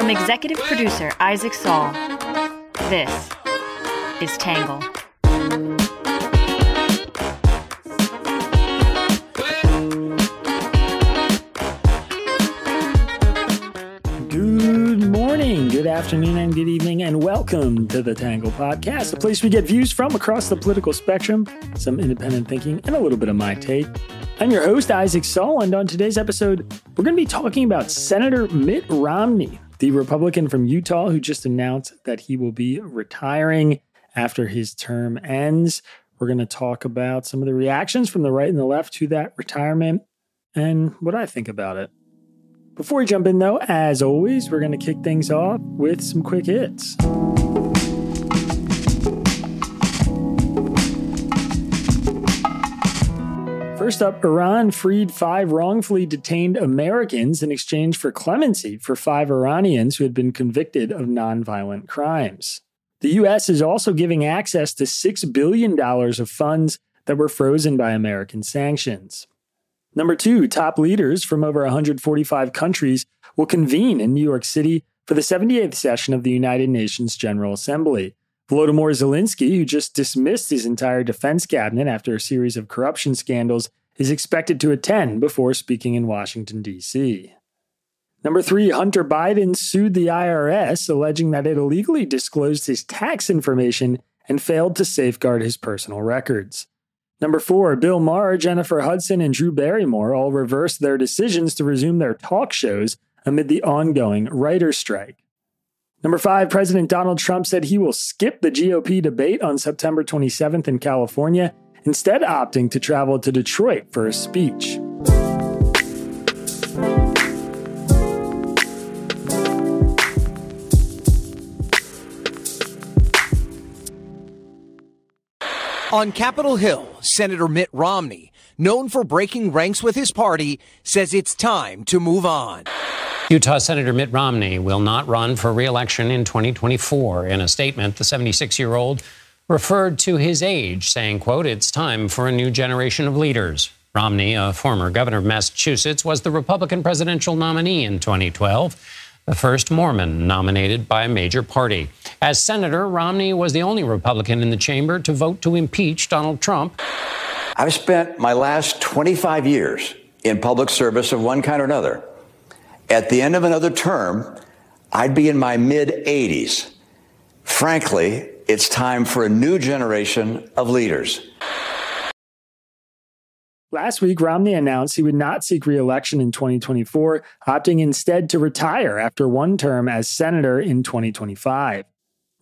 From executive producer Isaac Saul, this is Tangle. Good morning, good afternoon, and good evening, and welcome to the Tangle Podcast, a place we get views from across the political spectrum, some independent thinking, and a little bit of my take. I'm your host, Isaac Saul, and on today's episode, we're going to be talking about Senator Mitt Romney, the Republican from Utah who just announced that he will be retiring after his term ends. We're going to talk about some of the reactions from the right and the left to that retirement and what I think about it. Before we jump in, though, as always, we're going to kick things off with some quick hits. First up, Iran freed five wrongfully detained Americans in exchange for clemency for five Iranians who had been convicted of nonviolent crimes. The U.S. is also giving access to $6 billion of funds that were frozen by American sanctions. Number two, top leaders from over 145 countries will convene in New York City for the 78th session of the United Nations General Assembly. Volodymyr Zelensky, who just dismissed his entire defense cabinet after a series of corruption scandals, is expected to attend before speaking in Washington, D.C. Number three, Hunter Biden sued the IRS, alleging that it illegally disclosed his tax information and failed to safeguard his personal records. Number four, Bill Maher, Jennifer Hudson, and Drew Barrymore all reversed their decisions to resume their talk shows amid the ongoing writer's strike. Number five, President Donald Trump said he will skip the GOP debate on September 27th in California, instead, opting to travel to Detroit for a speech. On Capitol Hill, Senator Mitt Romney, known for breaking ranks with his party, says it's time to move on. Utah Senator Mitt Romney will not run for reelection in 2024. In a statement, the 76 year old referred to his age, saying, quote, it's time for a new generation of leaders. Romney, a former governor of Massachusetts, was the Republican presidential nominee in 2012, the first Mormon nominated by a major party. As senator, Romney was the only Republican in the chamber to vote to impeach Donald Trump. I've spent my last 25 years in public service of one kind or another. At the end of another term, I'd be in my mid 80s. Frankly, it's time for a new generation of leaders. Last week, Romney announced he would not seek re election in 2024, opting instead to retire after one term as senator in 2025.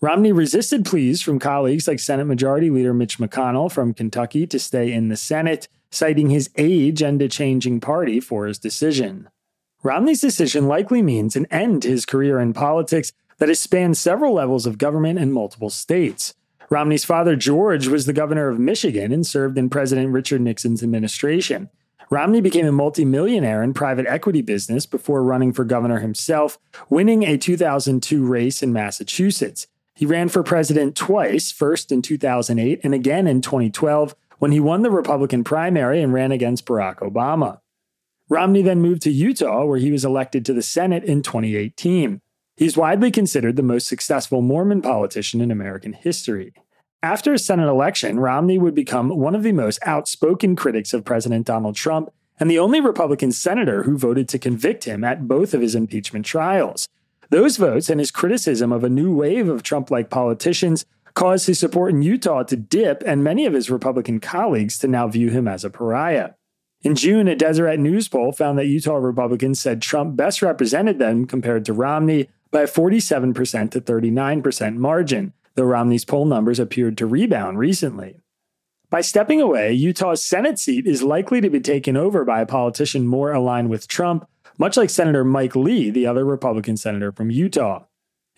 Romney resisted pleas from colleagues like Senate Majority Leader Mitch McConnell from Kentucky to stay in the Senate, citing his age and a changing party for his decision. Romney's decision likely means an end to his career in politics that has spanned several levels of government in multiple states. Romney's father, George, was the governor of Michigan and served in President Richard Nixon's administration. Romney became a multimillionaire in private equity business before running for governor himself, winning a 2002 race in Massachusetts. He ran for president twice, first in 2008 and again in 2012, when he won the Republican primary and ran against Barack Obama. Romney then moved to Utah, where he was elected to the Senate in 2018. He's widely considered the most successful Mormon politician in American history. After a Senate election, Romney would become one of the most outspoken critics of President Donald Trump and the only Republican senator who voted to convict him at both of his impeachment trials. Those votes and his criticism of a new wave of Trump like politicians caused his support in Utah to dip and many of his Republican colleagues to now view him as a pariah. In June, a Deseret News poll found that Utah Republicans said Trump best represented them compared to Romney by a 47% to 39% margin, though Romney's poll numbers appeared to rebound recently. By stepping away, Utah's Senate seat is likely to be taken over by a politician more aligned with Trump, much like Senator Mike Lee, the other Republican senator from Utah.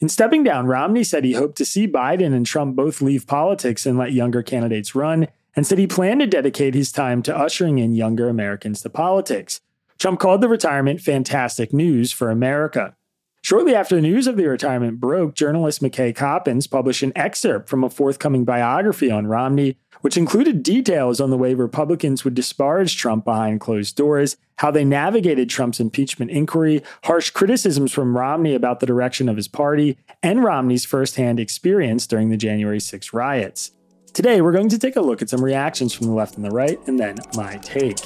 In stepping down, Romney said he hoped to see Biden and Trump both leave politics and let younger candidates run, and said he planned to dedicate his time to ushering in younger Americans to politics. Trump called the retirement fantastic news for America. Shortly after the news of the retirement broke, journalist McKay Coppins published an excerpt from a forthcoming biography on Romney, which included details on the way Republicans would disparage Trump behind closed doors, how they navigated Trump's impeachment inquiry, harsh criticisms from Romney about the direction of his party, and Romney's firsthand experience during the January 6 riots. Today, we're going to take a look at some reactions from the left and the right, and then my take.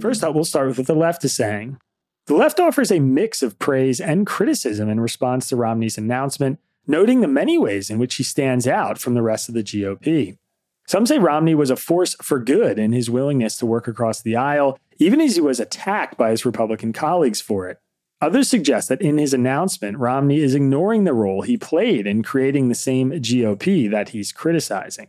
First up, we'll start with what the left is saying. The left offers a mix of praise and criticism in response to Romney's announcement, noting the many ways in which he stands out from the rest of the GOP. Some say Romney was a force for good in his willingness to work across the aisle, even as he was attacked by his Republican colleagues for it. Others suggest that in his announcement, Romney is ignoring the role he played in creating the same GOP that he's criticizing.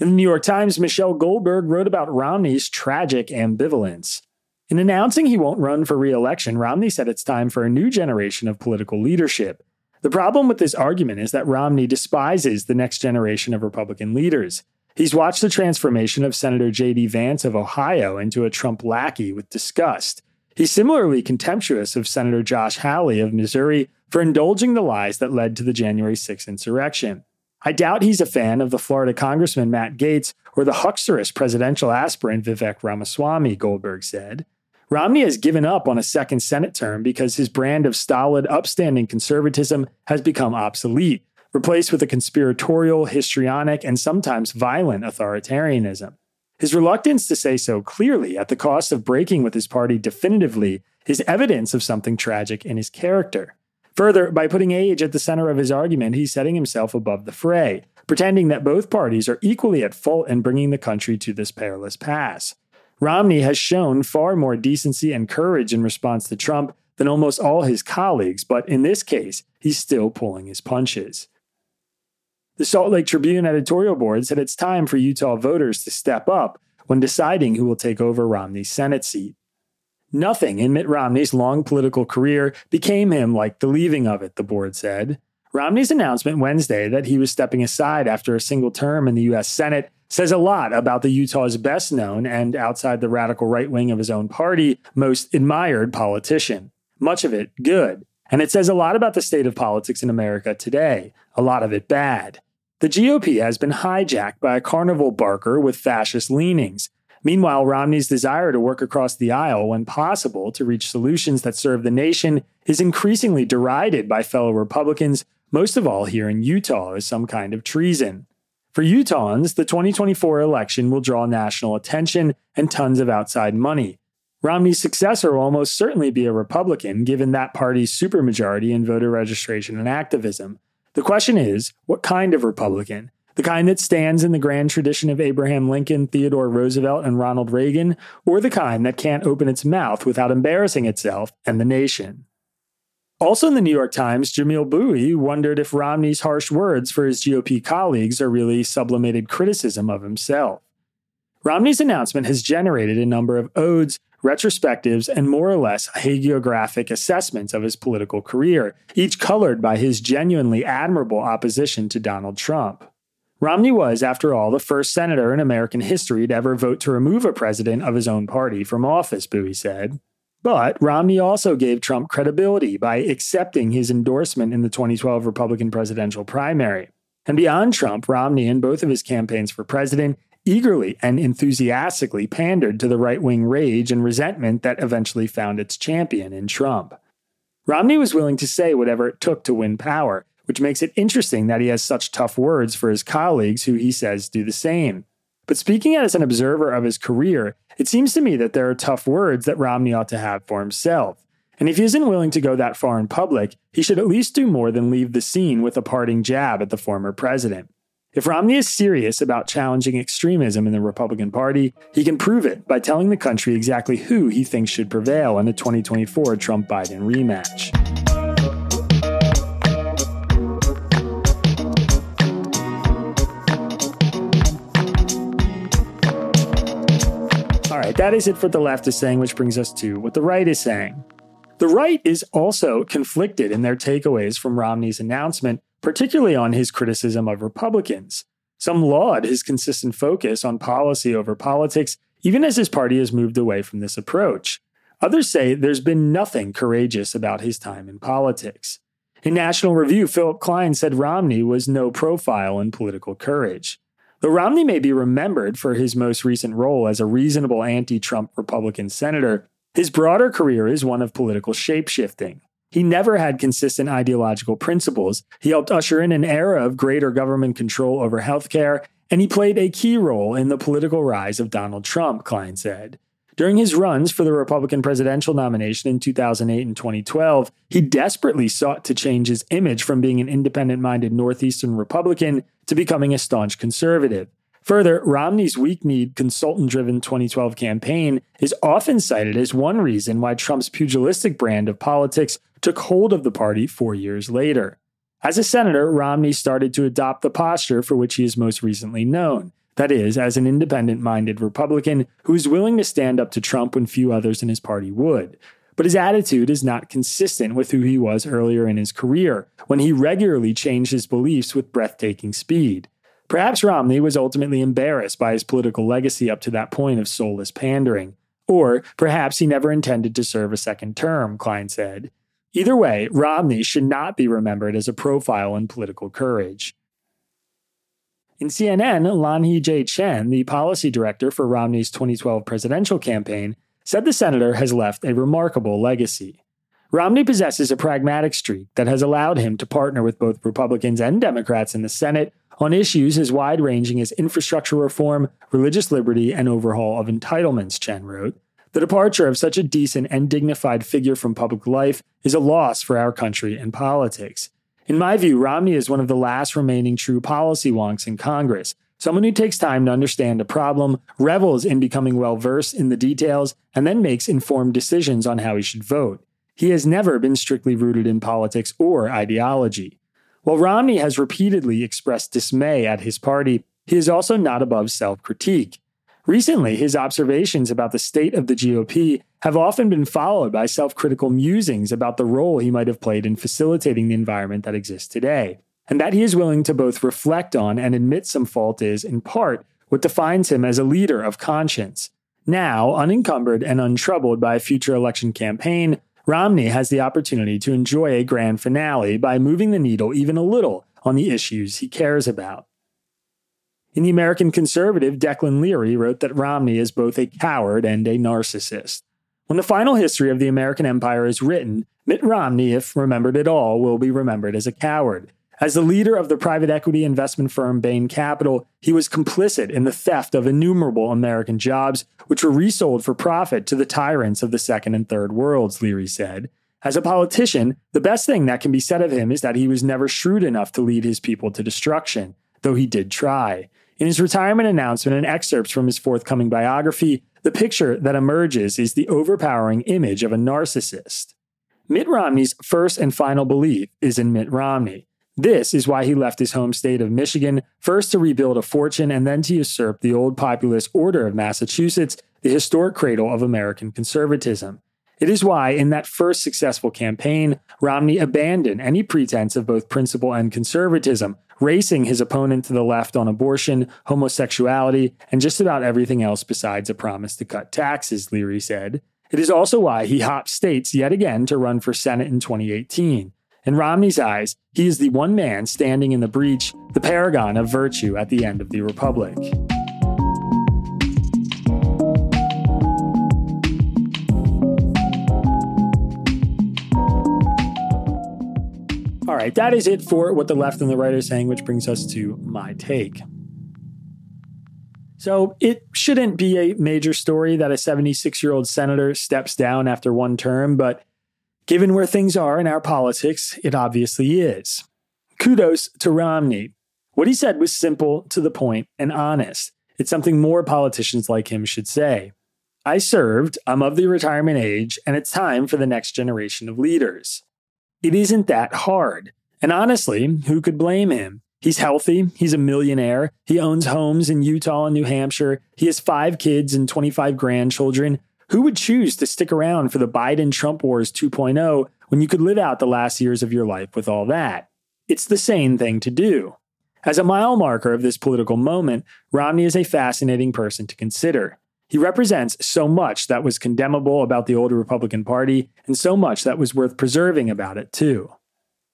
In the New York Times, Michelle Goldberg wrote about Romney's tragic ambivalence. In announcing he won't run for re election, Romney said it's time for a new generation of political leadership. The problem with this argument is that Romney despises the next generation of Republican leaders. He's watched the transformation of Senator J.D. Vance of Ohio into a Trump lackey with disgust. He's similarly contemptuous of Senator Josh Hawley of Missouri for indulging the lies that led to the January 6 insurrection. I doubt he's a fan of the Florida Congressman Matt Gaetz or the hucksterous presidential aspirant Vivek Ramaswamy, Goldberg said. Romney has given up on a second Senate term because his brand of stolid, upstanding conservatism has become obsolete, replaced with a conspiratorial, histrionic, and sometimes violent authoritarianism. His reluctance to say so clearly at the cost of breaking with his party definitively is evidence of something tragic in his character. Further, by putting age at the center of his argument, he's setting himself above the fray, pretending that both parties are equally at fault in bringing the country to this perilous pass. Romney has shown far more decency and courage in response to Trump than almost all his colleagues, but in this case, he's still pulling his punches. The Salt Lake Tribune editorial board said it's time for Utah voters to step up when deciding who will take over Romney's Senate seat. Nothing in Mitt Romney's long political career became him like the leaving of it, the board said. Romney's announcement Wednesday that he was stepping aside after a single term in the U.S. Senate says a lot about the Utah's best known and, outside the radical right wing of his own party, most admired politician. Much of it good. And it says a lot about the state of politics in America today, a lot of it bad. The GOP has been hijacked by a carnival barker with fascist leanings Meanwhile, Romney's desire to work across the aisle when possible to reach solutions that serve the nation is increasingly derided by fellow Republicans, most of all here in Utah, as some kind of treason. For Utahns, the 2024 election will draw national attention and tons of outside money. Romney's successor will almost certainly be a Republican, given that party's supermajority in voter registration and activism. The question is, what kind of Republican? The kind that stands in the grand tradition of Abraham Lincoln, Theodore Roosevelt, and Ronald Reagan, or the kind that can't open its mouth without embarrassing itself and the nation. Also in the New York Times, Jamelle Bouie wondered if Romney's harsh words for his GOP colleagues are really sublimated criticism of himself. Romney's announcement has generated a number of odes, retrospectives, and more or less hagiographic assessments of his political career, each colored by his genuinely admirable opposition to Donald Trump. Romney was, after all, the first senator in American history to ever vote to remove a president of his own party from office, Bouie said. But Romney also gave Trump credibility by accepting his endorsement in the 2012 Republican presidential primary. And beyond Trump, Romney, in both of his campaigns for president, eagerly and enthusiastically pandered to the right wing rage and resentment that eventually found its champion in Trump. Romney was willing to say whatever it took to win power, which makes it interesting that he has such tough words for his colleagues who he says do the same. But speaking as an observer of his career, it seems to me that there are tough words that Romney ought to have for himself. And if he isn't willing to go that far in public, he should at least do more than leave the scene with a parting jab at the former president. If Romney is serious about challenging extremism in the Republican Party, he can prove it by telling the country exactly who he thinks should prevail in a 2024 Trump Biden rematch. Right, that is it for the left is saying, which brings us to what the right is saying. The right is also conflicted in their takeaways from Romney's announcement, particularly on his criticism of Republicans. Some laud his consistent focus on policy over politics, even as his party has moved away from this approach. Others say there's been nothing courageous about his time in politics. In National Review, Philip Klein said Romney was no profile in political courage. Though Romney may be remembered for his most recent role as a reasonable anti Trump Republican senator, his broader career is one of political shapeshifting. He never had consistent ideological principles. He helped usher in an era of greater government control over healthcare, and he played a key role in the political rise of Donald Trump, Klein said. During his runs for the Republican presidential nomination in 2008 and 2012, he desperately sought to change his image from being an independent minded Northeastern Republican to becoming a staunch conservative. Further, Romney's weak kneed, consultant driven 2012 campaign is often cited as one reason why Trump's pugilistic brand of politics took hold of the party four years later. As a senator, Romney started to adopt the posture for which he is most recently known that is, as an independent minded Republican who is willing to stand up to Trump when few others in his party would. But his attitude is not consistent with who he was earlier in his career, when he regularly changed his beliefs with breathtaking speed. Perhaps Romney was ultimately embarrassed by his political legacy up to that point of soulless pandering. Or perhaps he never intended to serve a second term, Klein said. Either way, Romney should not be remembered as a profile in political courage. In CNN, Lanhee J. Chen, the policy director for Romney's 2012 presidential campaign, said the senator has left a remarkable legacy. Romney possesses a pragmatic streak that has allowed him to partner with both Republicans and Democrats in the Senate on issues as wide ranging as infrastructure reform, religious liberty, and overhaul of entitlements, Chen wrote. The departure of such a decent and dignified figure from public life is a loss for our country and politics. In my view, Romney is one of the last remaining true policy wonks in Congress, someone who takes time to understand a problem, revels in becoming well versed in the details, and then makes informed decisions on how he should vote. He has never been strictly rooted in politics or ideology. While Romney has repeatedly expressed dismay at his party, he is also not above self critique. Recently, his observations about the state of the GOP have often been followed by self critical musings about the role he might have played in facilitating the environment that exists today. And that he is willing to both reflect on and admit some fault is, in part, what defines him as a leader of conscience. Now, unencumbered and untroubled by a future election campaign, Romney has the opportunity to enjoy a grand finale by moving the needle even a little on the issues he cares about. In The American Conservative, Declan Leary wrote that Romney is both a coward and a narcissist. When the final history of the American empire is written, Mitt Romney, if remembered at all, will be remembered as a coward. As the leader of the private equity investment firm Bain Capital, he was complicit in the theft of innumerable American jobs, which were resold for profit to the tyrants of the second and third worlds, Leary said. As a politician, the best thing that can be said of him is that he was never shrewd enough to lead his people to destruction, though he did try. In his retirement announcement and excerpts from his forthcoming biography, the picture that emerges is the overpowering image of a narcissist. Mitt Romney's first and final belief is in Mitt Romney. This is why he left his home state of Michigan, first to rebuild a fortune and then to usurp the old populist order of Massachusetts, the historic cradle of American conservatism. It is why, in that first successful campaign, Romney abandoned any pretense of both principle and conservatism, racing his opponent to the left on abortion, homosexuality, and just about everything else besides a promise to cut taxes, Leary said. It is also why he hopped states yet again to run for Senate in 2018. In Romney's eyes, he is the one man standing in the breach, the paragon of virtue at the end of the Republic. All right, that is it for what the left and the right are saying, which brings us to my take. So it shouldn't be a major story that a 76 year old senator steps down after one term, but given where things are in our politics, it obviously is. Kudos to Romney. What he said was simple, to the point, and honest. It's something more politicians like him should say. I served, I'm of the retirement age, and it's time for the next generation of leaders. It isn't that hard. And honestly, who could blame him? He's healthy. He's a millionaire. He owns homes in Utah and New Hampshire. He has five kids and 25 grandchildren. Who would choose to stick around for the Biden Trump Wars 2.0 when you could live out the last years of your life with all that? It's the sane thing to do. As a mile marker of this political moment, Romney is a fascinating person to consider. He represents so much that was condemnable about the old Republican Party and so much that was worth preserving about it, too.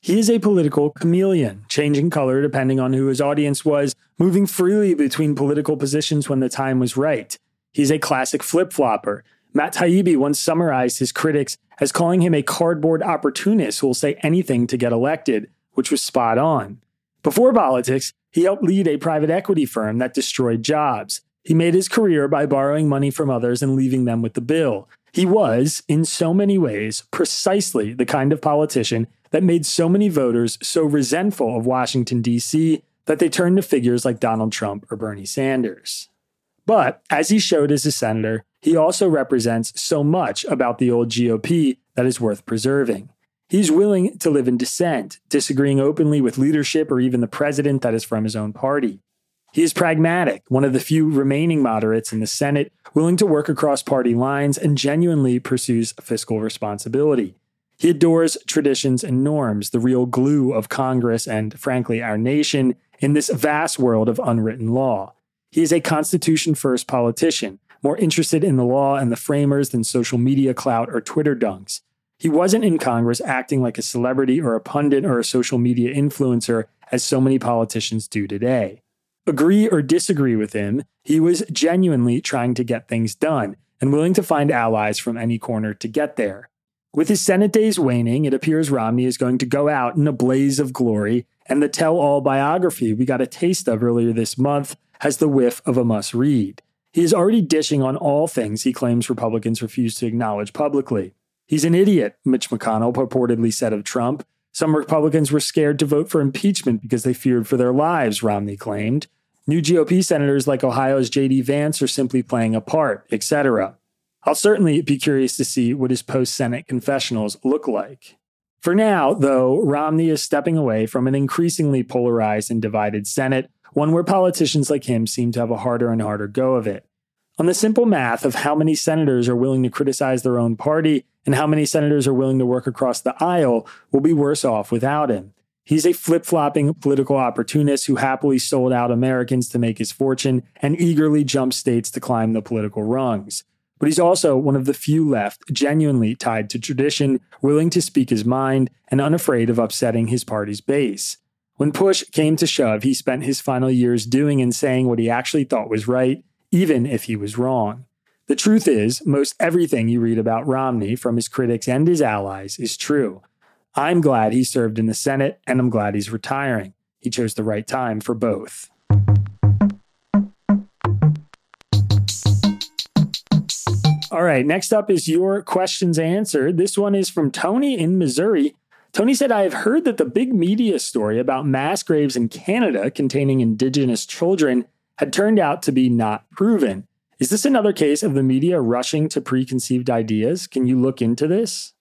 He is a political chameleon, changing color depending on who his audience was, moving freely between political positions when the time was right. He's a classic flip flopper. Matt Taibbi once summarized his critics as calling him a cardboard opportunist who will say anything to get elected, which was spot on. Before politics, he helped lead a private equity firm that destroyed jobs. He made his career by borrowing money from others and leaving them with the bill. He was, in so many ways, precisely the kind of politician that made so many voters so resentful of Washington, D.C., that they turned to figures like Donald Trump or Bernie Sanders. But as he showed as a senator, he also represents so much about the old GOP that is worth preserving. He's willing to live in dissent, disagreeing openly with leadership or even the president that is from his own party. He is pragmatic, one of the few remaining moderates in the Senate, willing to work across party lines and genuinely pursues fiscal responsibility. He adores traditions and norms, the real glue of Congress and, frankly, our nation in this vast world of unwritten law. He is a Constitution first politician, more interested in the law and the framers than social media clout or Twitter dunks. He wasn't in Congress acting like a celebrity or a pundit or a social media influencer as so many politicians do today. Agree or disagree with him, he was genuinely trying to get things done and willing to find allies from any corner to get there. With his Senate days waning, it appears Romney is going to go out in a blaze of glory, and the tell all biography we got a taste of earlier this month has the whiff of a must read. He is already dishing on all things he claims Republicans refuse to acknowledge publicly. He's an idiot, Mitch McConnell purportedly said of Trump. Some Republicans were scared to vote for impeachment because they feared for their lives, Romney claimed. New GOP senators like Ohio's J.D. Vance are simply playing a part, etc. I'll certainly be curious to see what his post Senate confessionals look like. For now, though, Romney is stepping away from an increasingly polarized and divided Senate, one where politicians like him seem to have a harder and harder go of it. On the simple math of how many senators are willing to criticize their own party and how many senators are willing to work across the aisle, we'll be worse off without him. He's a flip flopping political opportunist who happily sold out Americans to make his fortune and eagerly jumped states to climb the political rungs. But he's also one of the few left genuinely tied to tradition, willing to speak his mind, and unafraid of upsetting his party's base. When push came to shove, he spent his final years doing and saying what he actually thought was right, even if he was wrong. The truth is, most everything you read about Romney from his critics and his allies is true. I'm glad he served in the Senate, and I'm glad he's retiring. He chose the right time for both. All right, next up is your questions answered. This one is from Tony in Missouri. Tony said, I have heard that the big media story about mass graves in Canada containing Indigenous children had turned out to be not proven. Is this another case of the media rushing to preconceived ideas? Can you look into this?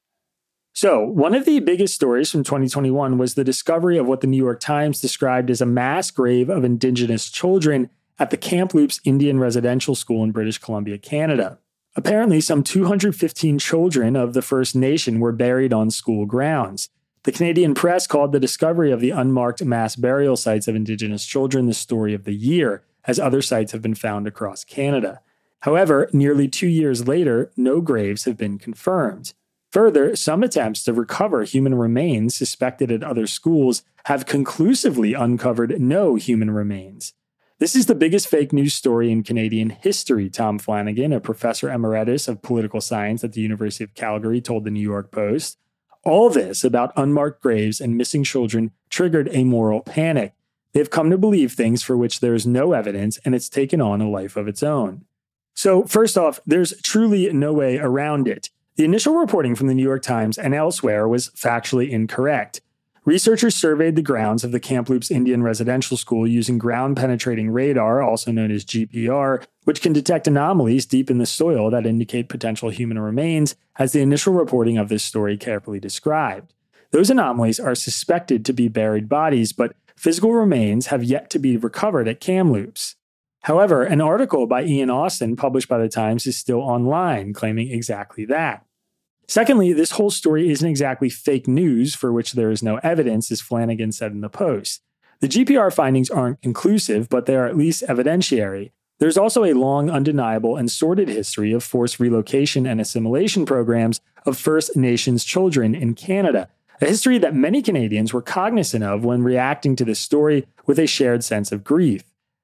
So, one of the biggest stories from 2021 was the discovery of what the New York Times described as a mass grave of Indigenous children at the Kamloops Indian Residential School in British Columbia, Canada. Apparently, some 215 children of the First Nation were buried on school grounds. The Canadian press called the discovery of the unmarked mass burial sites of Indigenous children the story of the year, as other sites have been found across Canada. However, nearly two years later, no graves have been confirmed. Further, some attempts to recover human remains suspected at other schools have conclusively uncovered no human remains. This is the biggest fake news story in Canadian history, Tom Flanagan, a professor emeritus of political science at the University of Calgary, told the New York Post. All this about unmarked graves and missing children triggered a moral panic. They've come to believe things for which there is no evidence, and it's taken on a life of its own. So, first off, there's truly no way around it. The initial reporting from the New York Times and elsewhere was factually incorrect. Researchers surveyed the grounds of the Kamloops Indian Residential School using ground penetrating radar, also known as GPR, which can detect anomalies deep in the soil that indicate potential human remains, as the initial reporting of this story carefully described. Those anomalies are suspected to be buried bodies, but physical remains have yet to be recovered at Kamloops. However, an article by Ian Austin published by the Times is still online claiming exactly that. Secondly, this whole story isn't exactly fake news for which there is no evidence, as Flanagan said in the Post. The GPR findings aren't conclusive, but they are at least evidentiary. There's also a long, undeniable, and sordid history of forced relocation and assimilation programs of First Nations children in Canada, a history that many Canadians were cognizant of when reacting to this story with a shared sense of grief.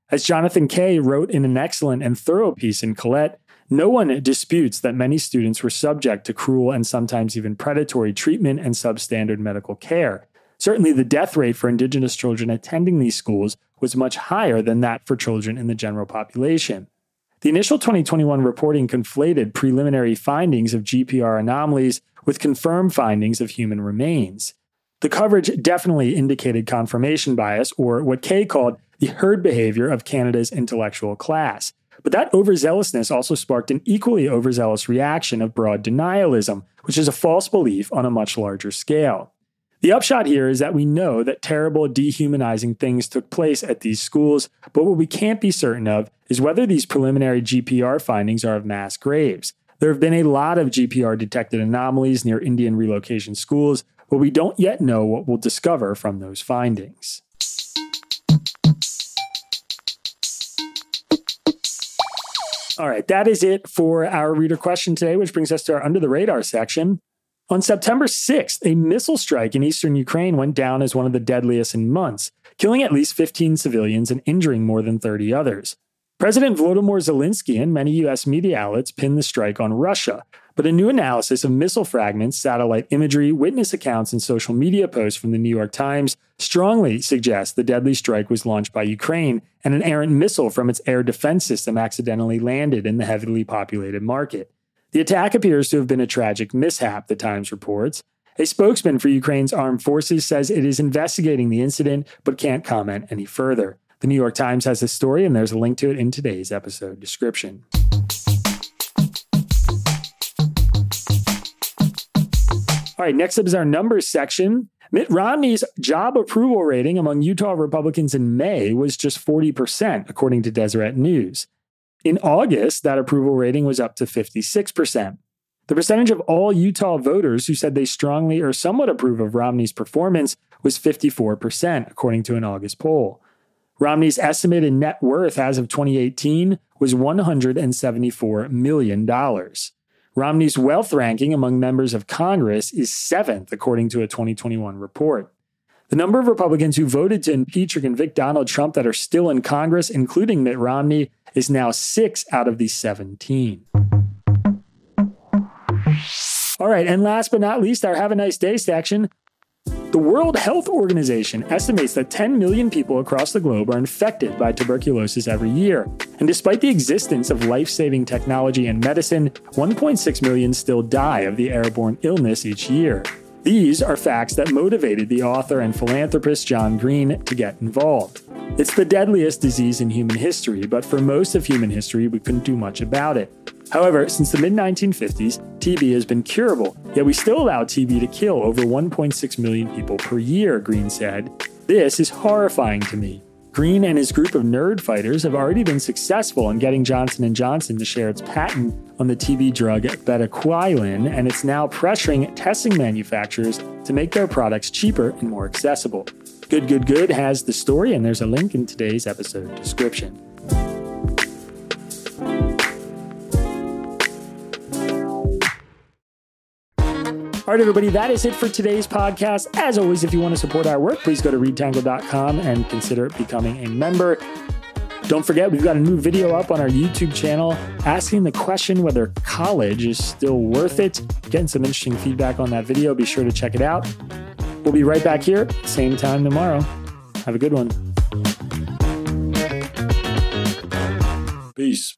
As Jonathan Kay wrote in an excellent and thorough piece in Quillette, no one disputes that many students were subject to cruel and sometimes even predatory treatment and substandard medical care. Certainly, the death rate for Indigenous children attending these schools was much higher than that for children in the general population. The initial 2021 reporting conflated preliminary findings of GPR anomalies with confirmed findings of human remains. The coverage definitely indicated confirmation bias, or what Kay called the herd behavior of Canada's intellectual class. But that overzealousness also sparked an equally overzealous reaction of broad denialism, which is a false belief on a much larger scale. The upshot here is that we know that terrible, dehumanizing things took place at these schools, but what we can't be certain of is whether these preliminary GPR findings are of mass graves. There have been a lot of GPR detected anomalies near Indian relocation schools, but we don't yet know what we'll discover from those findings. All right, that is it for our reader question today, which brings us to our under the radar section. On September 6th, a missile strike in eastern Ukraine went down as one of the deadliest in months, killing at least 15 civilians and injuring more than 30 others. President Volodymyr Zelensky and many U.S. media outlets pinned the strike on Russia, but a new analysis of missile fragments, satellite imagery, witness accounts, and social media posts from the New York Times strongly suggests the deadly strike was launched by Ukraine and an errant missile from its air defense system accidentally landed in the heavily populated market. The attack appears to have been a tragic mishap, the Times reports. A spokesman for Ukraine's armed forces says it is investigating the incident but can't comment any further. The New York Times has this story, and there's a link to it in today's episode description. All right, next up is our numbers section. Mitt Romney's job approval rating among Utah Republicans in May was just 40%, according to Deseret News. In August, that approval rating was up to 56%. The percentage of all Utah voters who said they strongly or somewhat approve of Romney's performance was 54%, according to an August poll. Romney's estimated net worth as of 2018 was $174 million. Romney's wealth ranking among members of Congress is seventh, according to a 2021 report. The number of Republicans who voted to impeach or convict Donald Trump that are still in Congress, including Mitt Romney, is now six out of the 17. All right, and last but not least, our Have a Nice Day section. The World Health Organization estimates that 10 million people across the globe are infected by tuberculosis every year. And despite the existence of life saving technology and medicine, 1.6 million still die of the airborne illness each year. These are facts that motivated the author and philanthropist John Green to get involved. It's the deadliest disease in human history, but for most of human history, we couldn't do much about it. However, since the mid 1950s, TB has been curable, yet we still allow TB to kill over 1.6 million people per year, Green said. This is horrifying to me. Green and his group of nerd fighters have already been successful in getting Johnson & Johnson to share its patent on the TB drug bedaquiline, and it's now pressuring testing manufacturers to make their products cheaper and more accessible. Good Good Good has the story, and there's a link in today's episode description. All right, everybody, that is it for today's podcast. As always, if you want to support our work, please go to readtangle.com and consider becoming a member. Don't forget, we've got a new video up on our YouTube channel asking the question whether college is still worth it. Getting some interesting feedback on that video. Be sure to check it out. We'll be right back here, same time tomorrow. Have a good one. Peace.